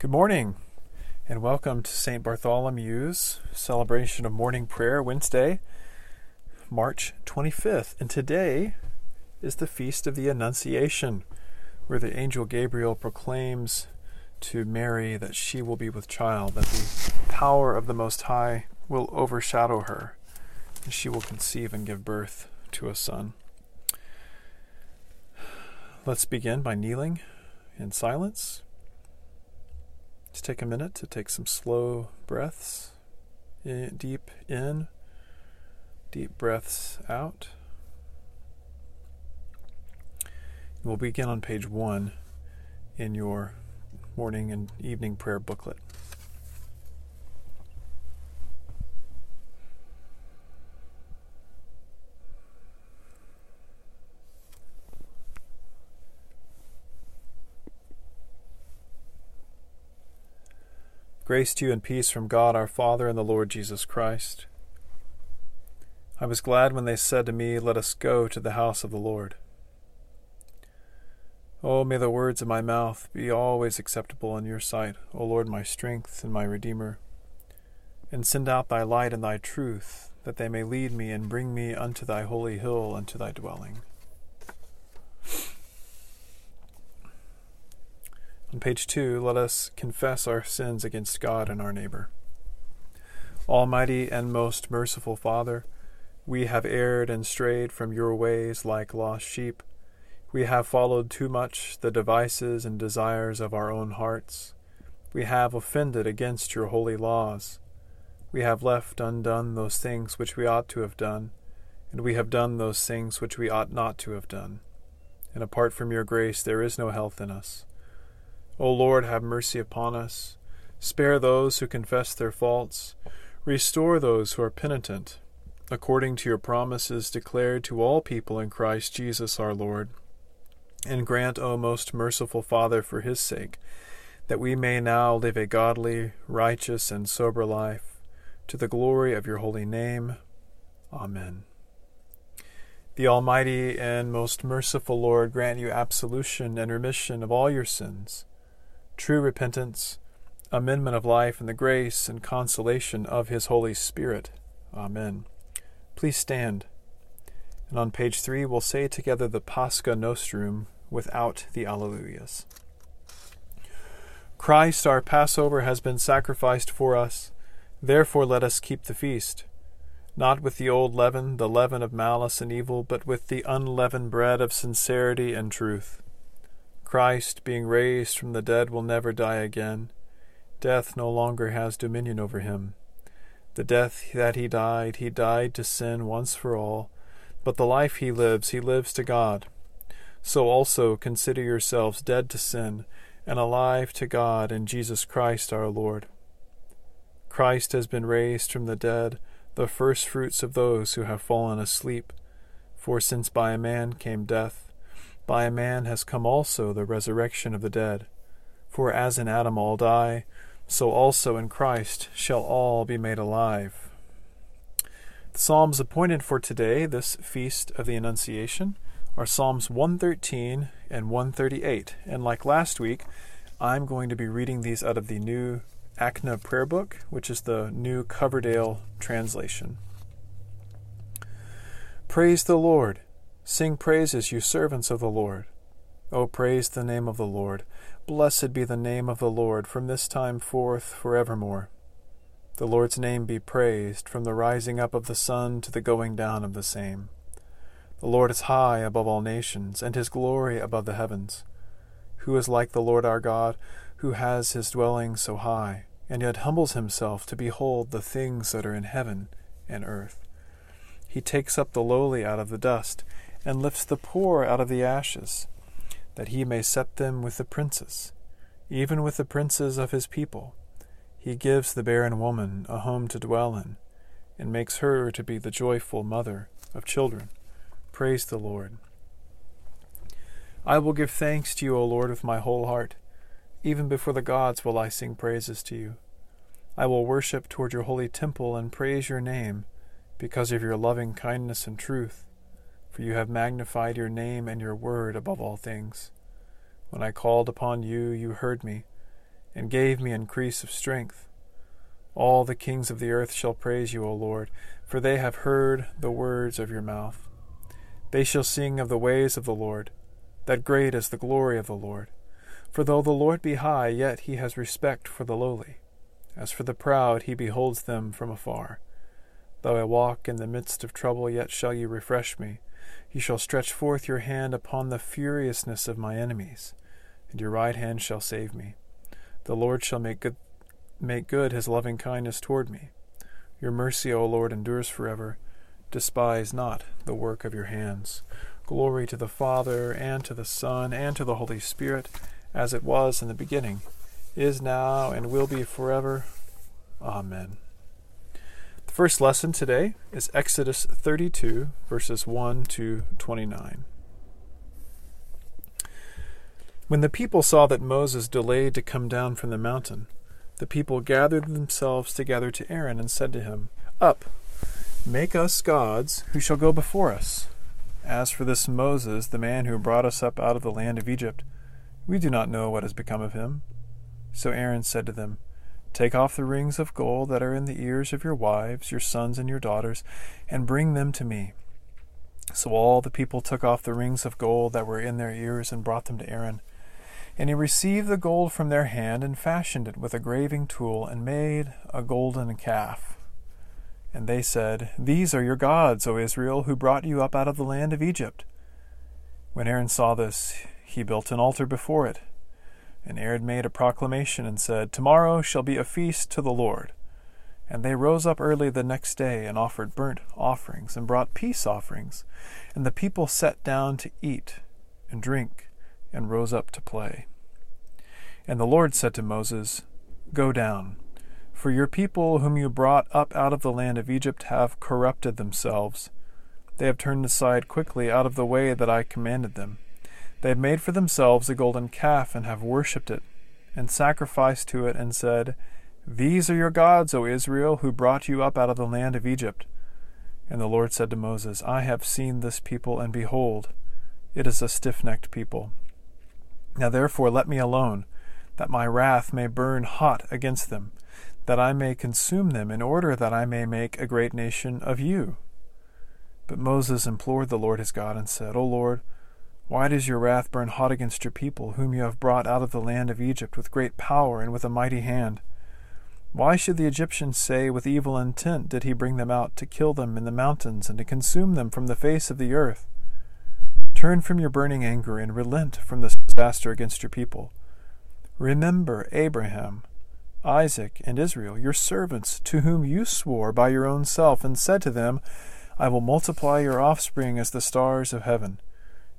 Good morning, and welcome to St. Bartholomew's celebration of morning prayer, Wednesday, March 25th. And today is the feast of the Annunciation, where the angel Gabriel proclaims to Mary that she will be with child, that the power of the Most High will overshadow her, and she will conceive and give birth to a son. Let's begin by kneeling in silence. Just take a minute to take some slow breaths. In, deep in, deep breaths out. We'll begin on page one in your morning and evening prayer booklet. Grace to you and peace from God our Father and the Lord Jesus Christ. I was glad when they said to me, Let us go to the house of the Lord. Oh, may the words of my mouth be always acceptable in your sight, O Lord, my strength and my Redeemer. And send out thy light and thy truth, that they may lead me and bring me unto thy holy hill and to thy dwelling. On page two, let us confess our sins against God and our neighbor. Almighty and most merciful Father, we have erred and strayed from your ways like lost sheep. We have followed too much the devices and desires of our own hearts. We have offended against your holy laws. We have left undone those things which we ought to have done, and we have done those things which we ought not to have done. And apart from your grace, there is no health in us. O Lord, have mercy upon us. Spare those who confess their faults. Restore those who are penitent, according to your promises declared to all people in Christ Jesus our Lord. And grant, O most merciful Father, for his sake, that we may now live a godly, righteous, and sober life, to the glory of your holy name. Amen. The Almighty and most merciful Lord grant you absolution and remission of all your sins true repentance, amendment of life, and the grace and consolation of His Holy Spirit. Amen. Please stand. And on page three, we'll say together the Pascha Nostrum without the Alleluias. Christ, our Passover, has been sacrificed for us. Therefore, let us keep the feast, not with the old leaven, the leaven of malice and evil, but with the unleavened bread of sincerity and truth. Christ, being raised from the dead, will never die again. Death no longer has dominion over him. The death that he died, he died to sin once for all, but the life he lives, he lives to God. So also consider yourselves dead to sin and alive to God in Jesus Christ our Lord. Christ has been raised from the dead, the firstfruits of those who have fallen asleep. For since by a man came death, by a man has come also the resurrection of the dead. For as in Adam all die, so also in Christ shall all be made alive. The Psalms appointed for today, this feast of the Annunciation, are Psalms 113 and 138. And like last week, I'm going to be reading these out of the new ACNA prayer book, which is the new Coverdale translation. Praise the Lord. Sing praises, you servants of the Lord. O praise the name of the Lord. Blessed be the name of the Lord from this time forth forevermore. The Lord's name be praised from the rising up of the sun to the going down of the same. The Lord is high above all nations, and his glory above the heavens. Who is like the Lord our God, who has his dwelling so high, and yet humbles himself to behold the things that are in heaven and earth? He takes up the lowly out of the dust and lifts the poor out of the ashes, that he may set them with the princes, even with the princes of his people. He gives the barren woman a home to dwell in, and makes her to be the joyful mother of children. Praise the Lord. I will give thanks to you, O Lord, with my whole heart. Even before the gods will I sing praises to you. I will worship toward your holy temple and praise your name, because of your loving kindness and truth for you have magnified your name and your word above all things. When I called upon you, you heard me. and gave me increase of strength. All the kings of the earth shall praise you, O Lord, for they have heard the words of your mouth. They shall sing of the ways of the Lord, that great is the glory of the Lord. For though the Lord be high, yet he has respect for the lowly. As for the proud, he beholds them from afar. Though I walk in the midst of trouble, yet shall you refresh me. You shall stretch forth your hand upon the furiousness of my enemies, and your right hand shall save me. The Lord shall make good, make good his loving kindness toward me. Your mercy, O Lord, endures forever. Despise not the work of your hands. Glory to the Father, and to the Son, and to the Holy Spirit, as it was in the beginning, is now, and will be forever. Amen. The first lesson today is Exodus 32, verses 1 to 29. When the people saw that Moses delayed to come down from the mountain, the people gathered themselves together to Aaron and said to him, Up, make us gods who shall go before us. As for this Moses, the man who brought us up out of the land of Egypt, we do not know what has become of him. So Aaron said to them, Take off the rings of gold that are in the ears of your wives, your sons, and your daughters, and bring them to me. So all the people took off the rings of gold that were in their ears and brought them to Aaron. And he received the gold from their hand and fashioned it with a graving tool and made a golden calf. And they said, These are your gods, O Israel, who brought you up out of the land of Egypt. When Aaron saw this, he built an altar before it and Aaron made a proclamation and said, Tomorrow shall be a feast to the Lord. And they rose up early the next day and offered burnt offerings and brought peace offerings. And the people sat down to eat and drink and rose up to play. And the Lord said to Moses, Go down, for your people whom you brought up out of the land of Egypt have corrupted themselves. They have turned aside quickly out of the way that I commanded them. They have made for themselves a golden calf, and have worshipped it, and sacrificed to it, and said, These are your gods, O Israel, who brought you up out of the land of Egypt. And the Lord said to Moses, I have seen this people, and behold, it is a stiff necked people. Now therefore let me alone, that my wrath may burn hot against them, that I may consume them, in order that I may make a great nation of you. But Moses implored the Lord his God, and said, O Lord, why does your wrath burn hot against your people, whom you have brought out of the land of Egypt with great power and with a mighty hand? Why should the Egyptians say, With evil intent did he bring them out, to kill them in the mountains, and to consume them from the face of the earth? Turn from your burning anger, and relent from this disaster against your people. Remember Abraham, Isaac, and Israel, your servants, to whom you swore by your own self, and said to them, I will multiply your offspring as the stars of heaven.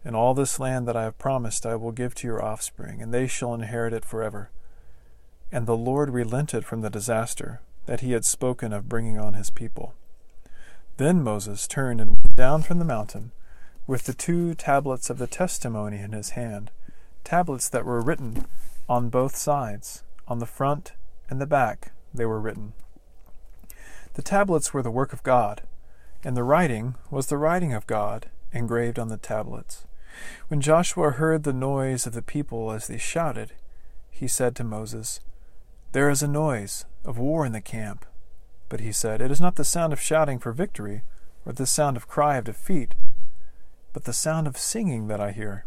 And all this land that I have promised I will give to your offspring, and they shall inherit it forever. And the Lord relented from the disaster that he had spoken of bringing on his people. Then Moses turned and went down from the mountain with the two tablets of the testimony in his hand, tablets that were written on both sides, on the front and the back they were written. The tablets were the work of God, and the writing was the writing of God engraved on the tablets. When Joshua heard the noise of the people as they shouted, he said to Moses, There is a noise of war in the camp. But he said, It is not the sound of shouting for victory, or the sound of cry of defeat, but the sound of singing that I hear.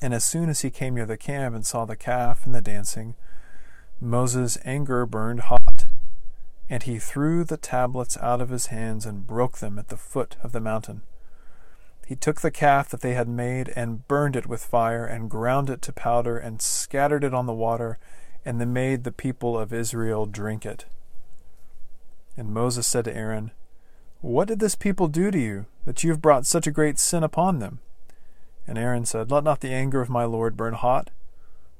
And as soon as he came near the camp and saw the calf and the dancing, Moses' anger burned hot, and he threw the tablets out of his hands and broke them at the foot of the mountain. He took the calf that they had made and burned it with fire and ground it to powder and scattered it on the water, and they made the people of Israel drink it. And Moses said to Aaron, What did this people do to you, that you have brought such a great sin upon them? And Aaron said, Let not the anger of my Lord burn hot.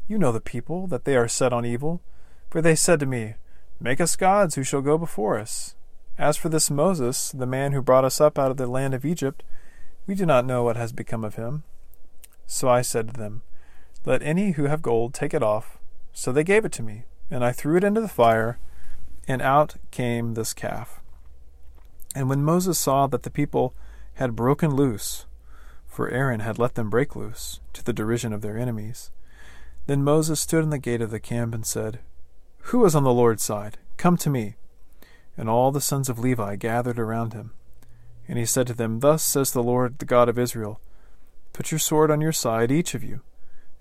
You know the people, that they are set on evil. For they said to me, Make us gods who shall go before us. As for this Moses, the man who brought us up out of the land of Egypt, we do not know what has become of him. So I said to them, Let any who have gold take it off. So they gave it to me, and I threw it into the fire, and out came this calf. And when Moses saw that the people had broken loose, for Aaron had let them break loose, to the derision of their enemies, Then Moses stood in the gate of the camp and said, Who is on the Lord's side? Come to me. And all the sons of Levi gathered around him. And he said to them, Thus says the Lord, the God of Israel Put your sword on your side, each of you,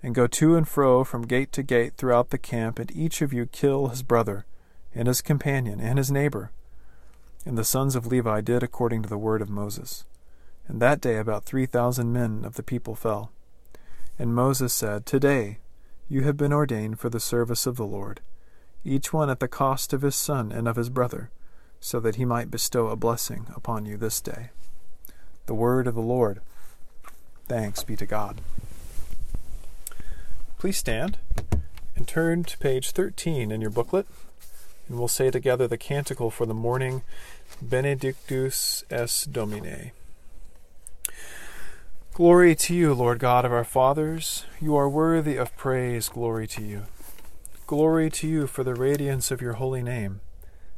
and go to and fro from gate to gate throughout the camp, and each of you kill his brother, and his companion, and his neighbor. And the sons of Levi did according to the word of Moses. And that day about three thousand men of the people fell. And Moses said, Today you have been ordained for the service of the Lord, each one at the cost of his son and of his brother, so that he might bestow a blessing upon you this day. The word of the Lord. Thanks be to God. Please stand and turn to page 13 in your booklet, and we'll say together the canticle for the morning Benedictus es Domine. Glory to you, Lord God of our fathers. You are worthy of praise. Glory to you. Glory to you for the radiance of your holy name.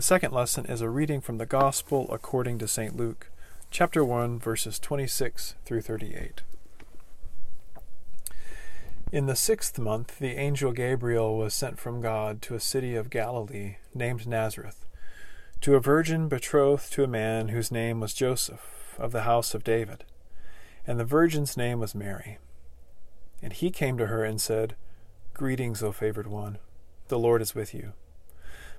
The second lesson is a reading from the Gospel according to St. Luke, chapter 1, verses 26 through 38. In the sixth month, the angel Gabriel was sent from God to a city of Galilee named Nazareth, to a virgin betrothed to a man whose name was Joseph, of the house of David and the virgin's name was Mary. And he came to her and said, Greetings, O favored one, the Lord is with you.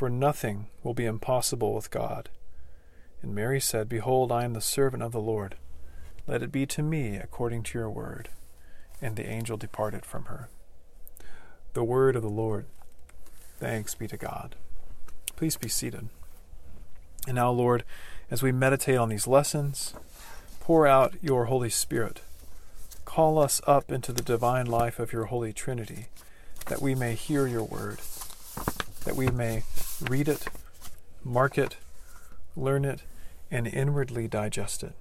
For nothing will be impossible with God. And Mary said, Behold, I am the servant of the Lord. Let it be to me according to your word. And the angel departed from her. The word of the Lord. Thanks be to God. Please be seated. And now, Lord, as we meditate on these lessons, pour out your Holy Spirit. Call us up into the divine life of your Holy Trinity, that we may hear your word, that we may read it, mark it, learn it, and inwardly digest it.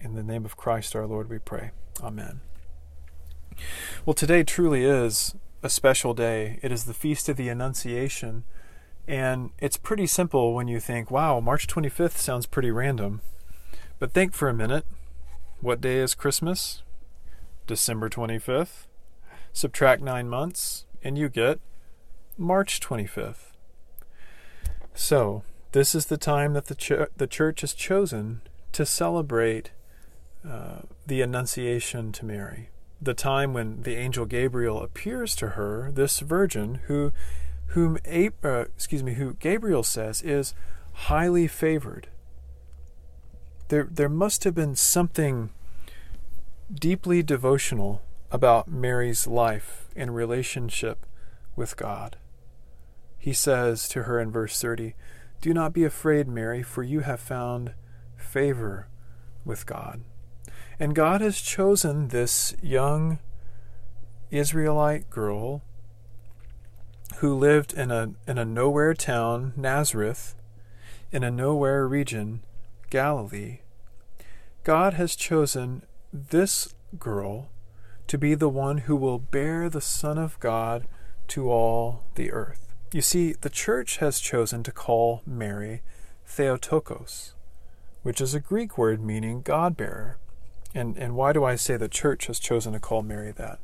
In the name of Christ our Lord, we pray. Amen. Well, today truly is a special day. It is the Feast of the Annunciation and it's pretty simple when you think, wow, March 25th sounds pretty random. But think for a minute. What day is Christmas? December 25th. Subtract nine months, and you get March 25th. So, this is the time that the, ch- the church has chosen to celebrate uh, the Annunciation to Mary. The time when the angel Gabriel appears to her, this virgin who whom uh, excuse me, who Gabriel says is highly favored. There, there must have been something deeply devotional about Mary's life and relationship with God. He says to her in verse 30, Do not be afraid, Mary, for you have found favor with God. And God has chosen this young Israelite girl who lived in a, in a nowhere town, Nazareth, in a nowhere region, Galilee, God has chosen this girl to be the one who will bear the Son of God to all the earth. You see, the church has chosen to call Mary Theotokos, which is a Greek word meaning God bearer. And, and why do I say the church has chosen to call Mary that?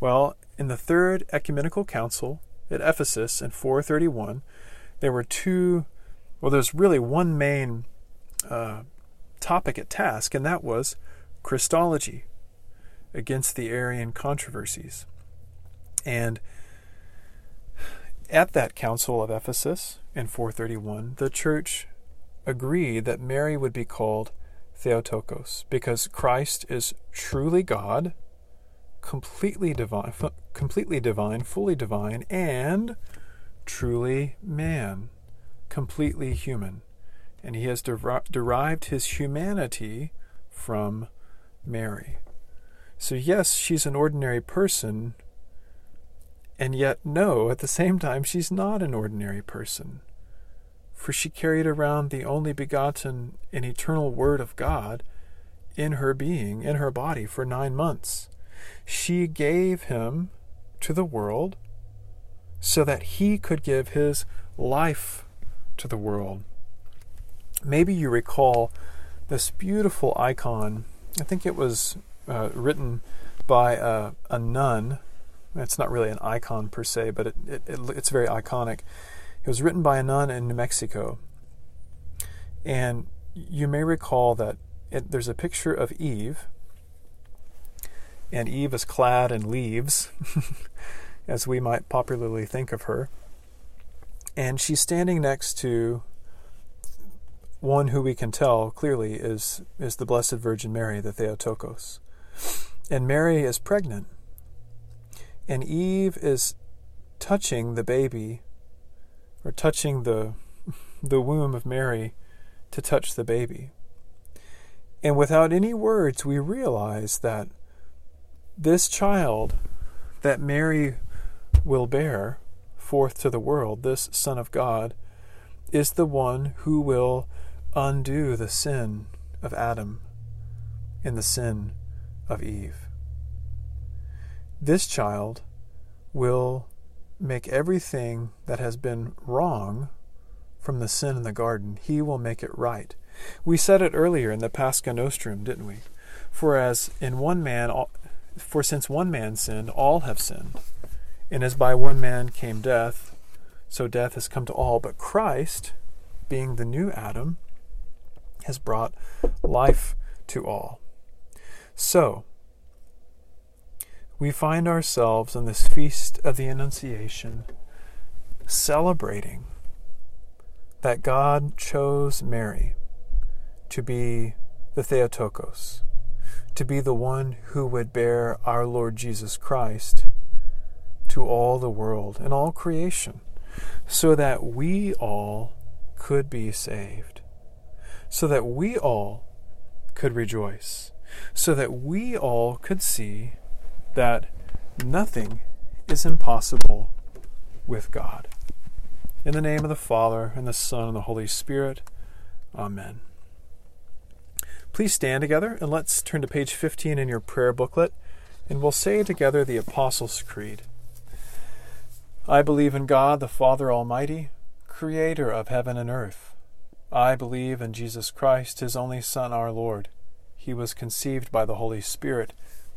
Well, in the Third Ecumenical Council at Ephesus in 431, there were two, well, there's really one main uh, topic at task, and that was Christology against the Arian controversies. And at that council of Ephesus in 431, the church agreed that Mary would be called Theotokos because Christ is truly God, completely divine, completely divine, fully divine, and truly man, completely human. And he has der- derived his humanity from Mary. So, yes, she's an ordinary person, and yet, no, at the same time, she's not an ordinary person. For she carried around the only begotten and eternal Word of God in her being, in her body, for nine months. She gave him to the world so that he could give his life to the world. Maybe you recall this beautiful icon. I think it was uh, written by a, a, nun. It's not really an icon per se, but it, it, it, it's very iconic. It was written by a nun in New Mexico. And you may recall that there's a picture of Eve, and Eve is clad in leaves, as we might popularly think of her. And she's standing next to one who we can tell clearly is, is the Blessed Virgin Mary, the Theotokos. And Mary is pregnant. And Eve is touching the baby, or touching the, the womb of Mary to touch the baby. And without any words, we realize that this child that Mary will bear forth to the world, this Son of God, is the one who will undo the sin of Adam and the sin of Eve. This child will make everything that has been wrong from the sin in the garden, he will make it right. We said it earlier in the Pascha Nostrum, didn't we? For as in one man, for since one man sinned, all have sinned. And as by one man came death, so death has come to all. But Christ, being the new Adam, has brought life to all. So, we find ourselves on this feast of the Annunciation celebrating that God chose Mary to be the Theotokos, to be the one who would bear our Lord Jesus Christ to all the world and all creation, so that we all could be saved, so that we all could rejoice, so that we all could see that nothing is impossible with God. In the name of the Father, and the Son, and the Holy Spirit. Amen. Please stand together and let's turn to page 15 in your prayer booklet, and we'll say together the Apostles' Creed. I believe in God, the Father Almighty, creator of heaven and earth. I believe in Jesus Christ, his only Son, our Lord. He was conceived by the Holy Spirit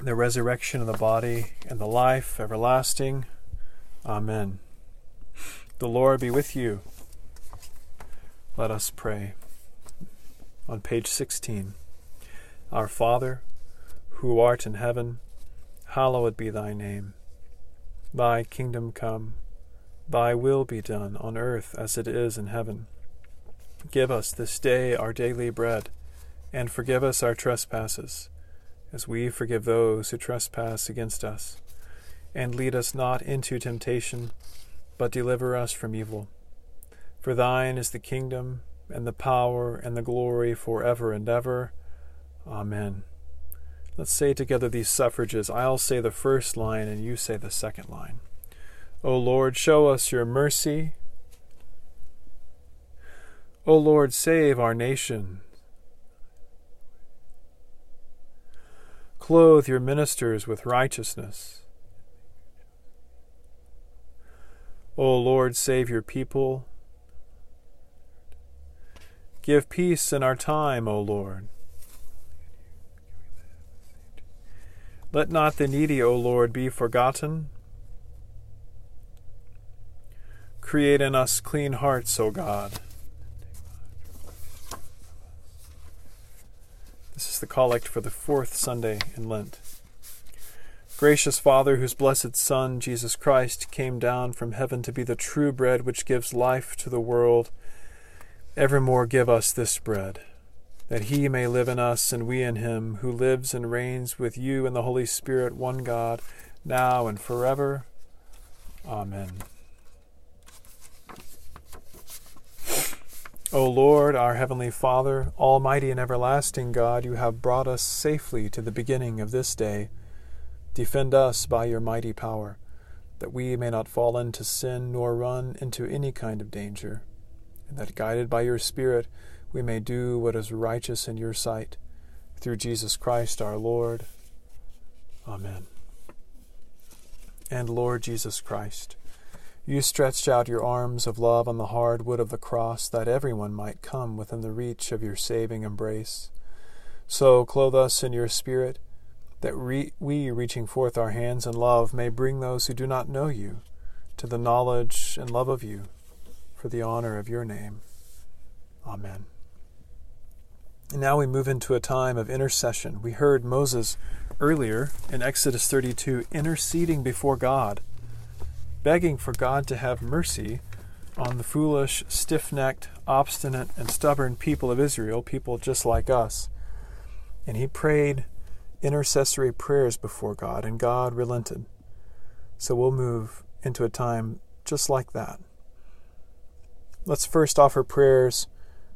the resurrection of the body, and the life everlasting. Amen. The Lord be with you. Let us pray. On page 16 Our Father, who art in heaven, hallowed be thy name. Thy kingdom come, thy will be done on earth as it is in heaven. Give us this day our daily bread, and forgive us our trespasses as we forgive those who trespass against us. And lead us not into temptation, but deliver us from evil. For thine is the kingdom, and the power, and the glory forever and ever. Amen. Let's say together these suffrages. I'll say the first line, and you say the second line. O Lord, show us your mercy. O Lord, save our nation. Clothe your ministers with righteousness. O Lord, save your people. Give peace in our time, O Lord. Let not the needy, O Lord, be forgotten. Create in us clean hearts, O God. This is the collect for the fourth Sunday in Lent. Gracious Father, whose blessed Son, Jesus Christ, came down from heaven to be the true bread which gives life to the world, evermore give us this bread, that he may live in us and we in him, who lives and reigns with you in the Holy Spirit, one God, now and forever. Amen. O Lord, our heavenly Father, almighty and everlasting God, you have brought us safely to the beginning of this day. Defend us by your mighty power, that we may not fall into sin nor run into any kind of danger, and that guided by your Spirit we may do what is righteous in your sight. Through Jesus Christ our Lord. Amen. And Lord Jesus Christ, you stretched out your arms of love on the hard wood of the cross that everyone might come within the reach of your saving embrace. So clothe us in your Spirit, that re- we, reaching forth our hands in love, may bring those who do not know you to the knowledge and love of you for the honor of your name. Amen. And now we move into a time of intercession. We heard Moses earlier in Exodus 32 interceding before God begging for God to have mercy on the foolish, stiff necked, obstinate, and stubborn people of Israel, people just like us. And he prayed intercessory prayers before God, and God relented. So we'll move into a time just like that. Let's first offer prayers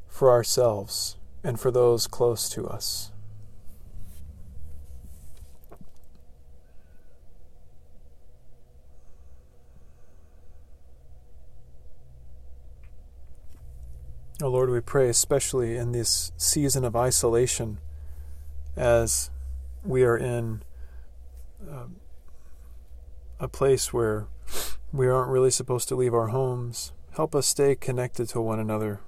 for ourselves and for those close to us. Oh Lord, we pray especially in this season of isolation as we are in uh, a place where we aren't really supposed to leave our homes. Help us stay connected to one another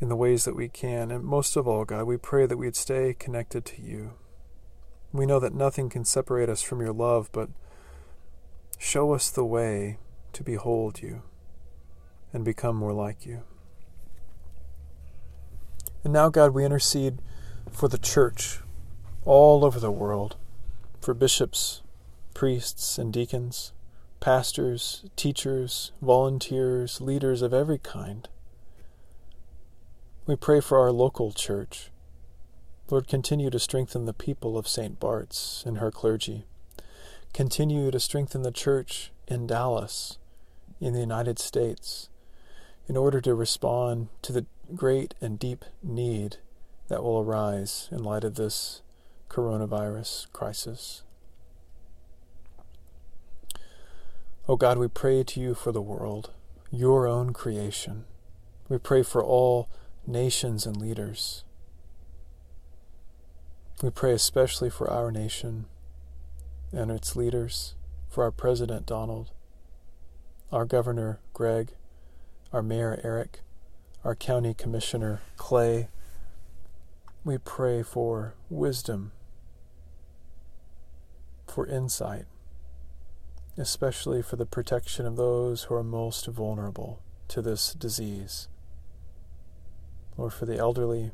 in the ways that we can. And most of all, God, we pray that we'd stay connected to you. We know that nothing can separate us from your love, but show us the way to behold you and become more like you. And now, God, we intercede for the church all over the world, for bishops, priests, and deacons, pastors, teachers, volunteers, leaders of every kind. We pray for our local church. Lord, continue to strengthen the people of St. Bart's and her clergy. Continue to strengthen the church in Dallas, in the United States, in order to respond to the great and deep need that will arise in light of this coronavirus crisis. Oh God, we pray to you for the world, your own creation. We pray for all nations and leaders. We pray especially for our nation and its leaders, for our President Donald, our Governor Greg, our Mayor Eric, our County Commissioner Clay. We pray for wisdom, for insight, especially for the protection of those who are most vulnerable to this disease. Lord, for the elderly,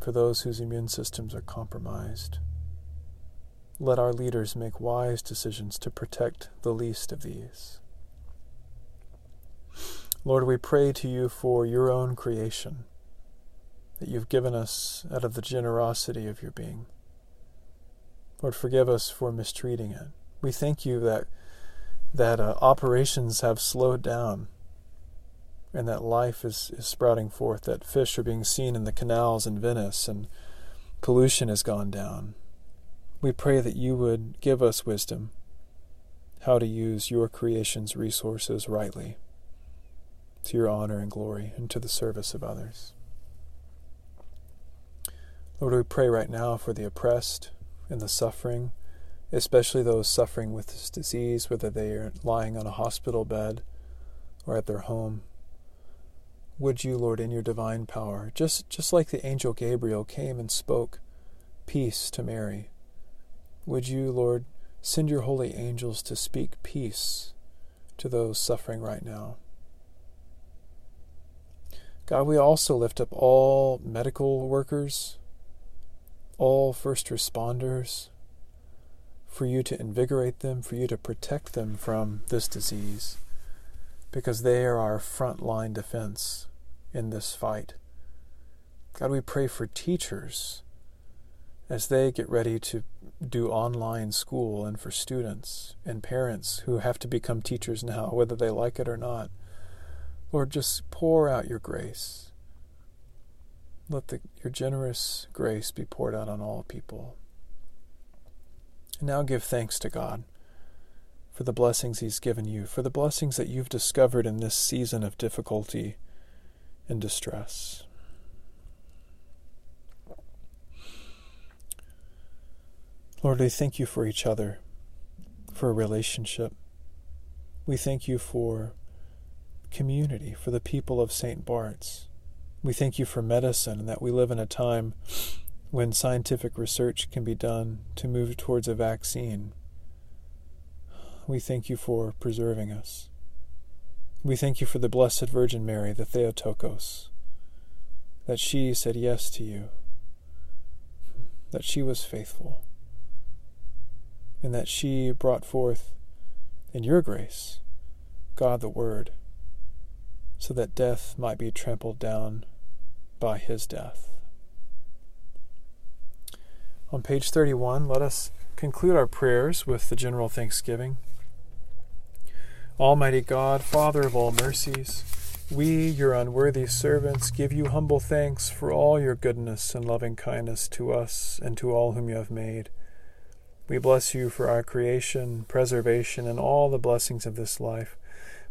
for those whose immune systems are compromised. Let our leaders make wise decisions to protect the least of these. Lord, we pray to you for your own creation that you've given us out of the generosity of your being. Lord, forgive us for mistreating it. We thank you that that uh, operations have slowed down and that life is, is sprouting forth, that fish are being seen in the canals in Venice, and pollution has gone down. We pray that you would give us wisdom how to use your creation's resources rightly to your honor and glory and to the service of others. Lord, we pray right now for the oppressed and the suffering, especially those suffering with this disease, whether they are lying on a hospital bed or at their home. Would you, Lord, in your divine power, just, just like the angel Gabriel came and spoke peace to Mary, would you, Lord, send your holy angels to speak peace to those suffering right now? God, we also lift up all medical workers, all first responders, for you to invigorate them, for you to protect them from this disease, because they are our front line defense in this fight. God, we pray for teachers as they get ready to do online school and for students and parents who have to become teachers now, whether they like it or not. Lord, just pour out your grace. Let the, your generous grace be poured out on all people. And now give thanks to God for the blessings He's given you, for the blessings that you've discovered in this season of difficulty and distress. Lord, we thank you for each other, for a relationship. We thank you for community, for the people of St. Bart's. We thank you for medicine and that we live in a time when scientific research can be done to move towards a vaccine. We thank you for preserving us. We thank you for the Blessed Virgin Mary, the Theotokos, that she said yes to you, that she was faithful, and that she brought forth in your grace God the Word so that death might be trampled down by his death. On page 31, let us conclude our prayers with the general thanksgiving. Almighty God, Father of all mercies, we, your unworthy servants, give you humble thanks for all your goodness and loving kindness to us and to all whom you have made. We bless you for our creation, preservation, and all the blessings of this life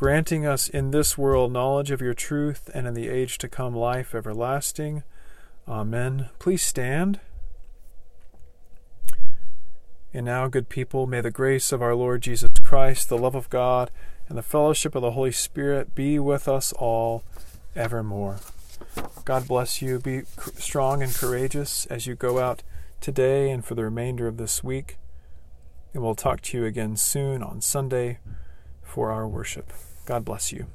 granting us in this world knowledge of your truth and in the age to come life everlasting. Amen. Please stand. And now, good people, may the grace of our Lord Jesus Christ, the love of God, and the fellowship of the Holy Spirit be with us all evermore. God bless you. Be strong and courageous as you go out today and for the remainder of this week. And we'll talk to you again soon on Sunday for our worship. God bless you.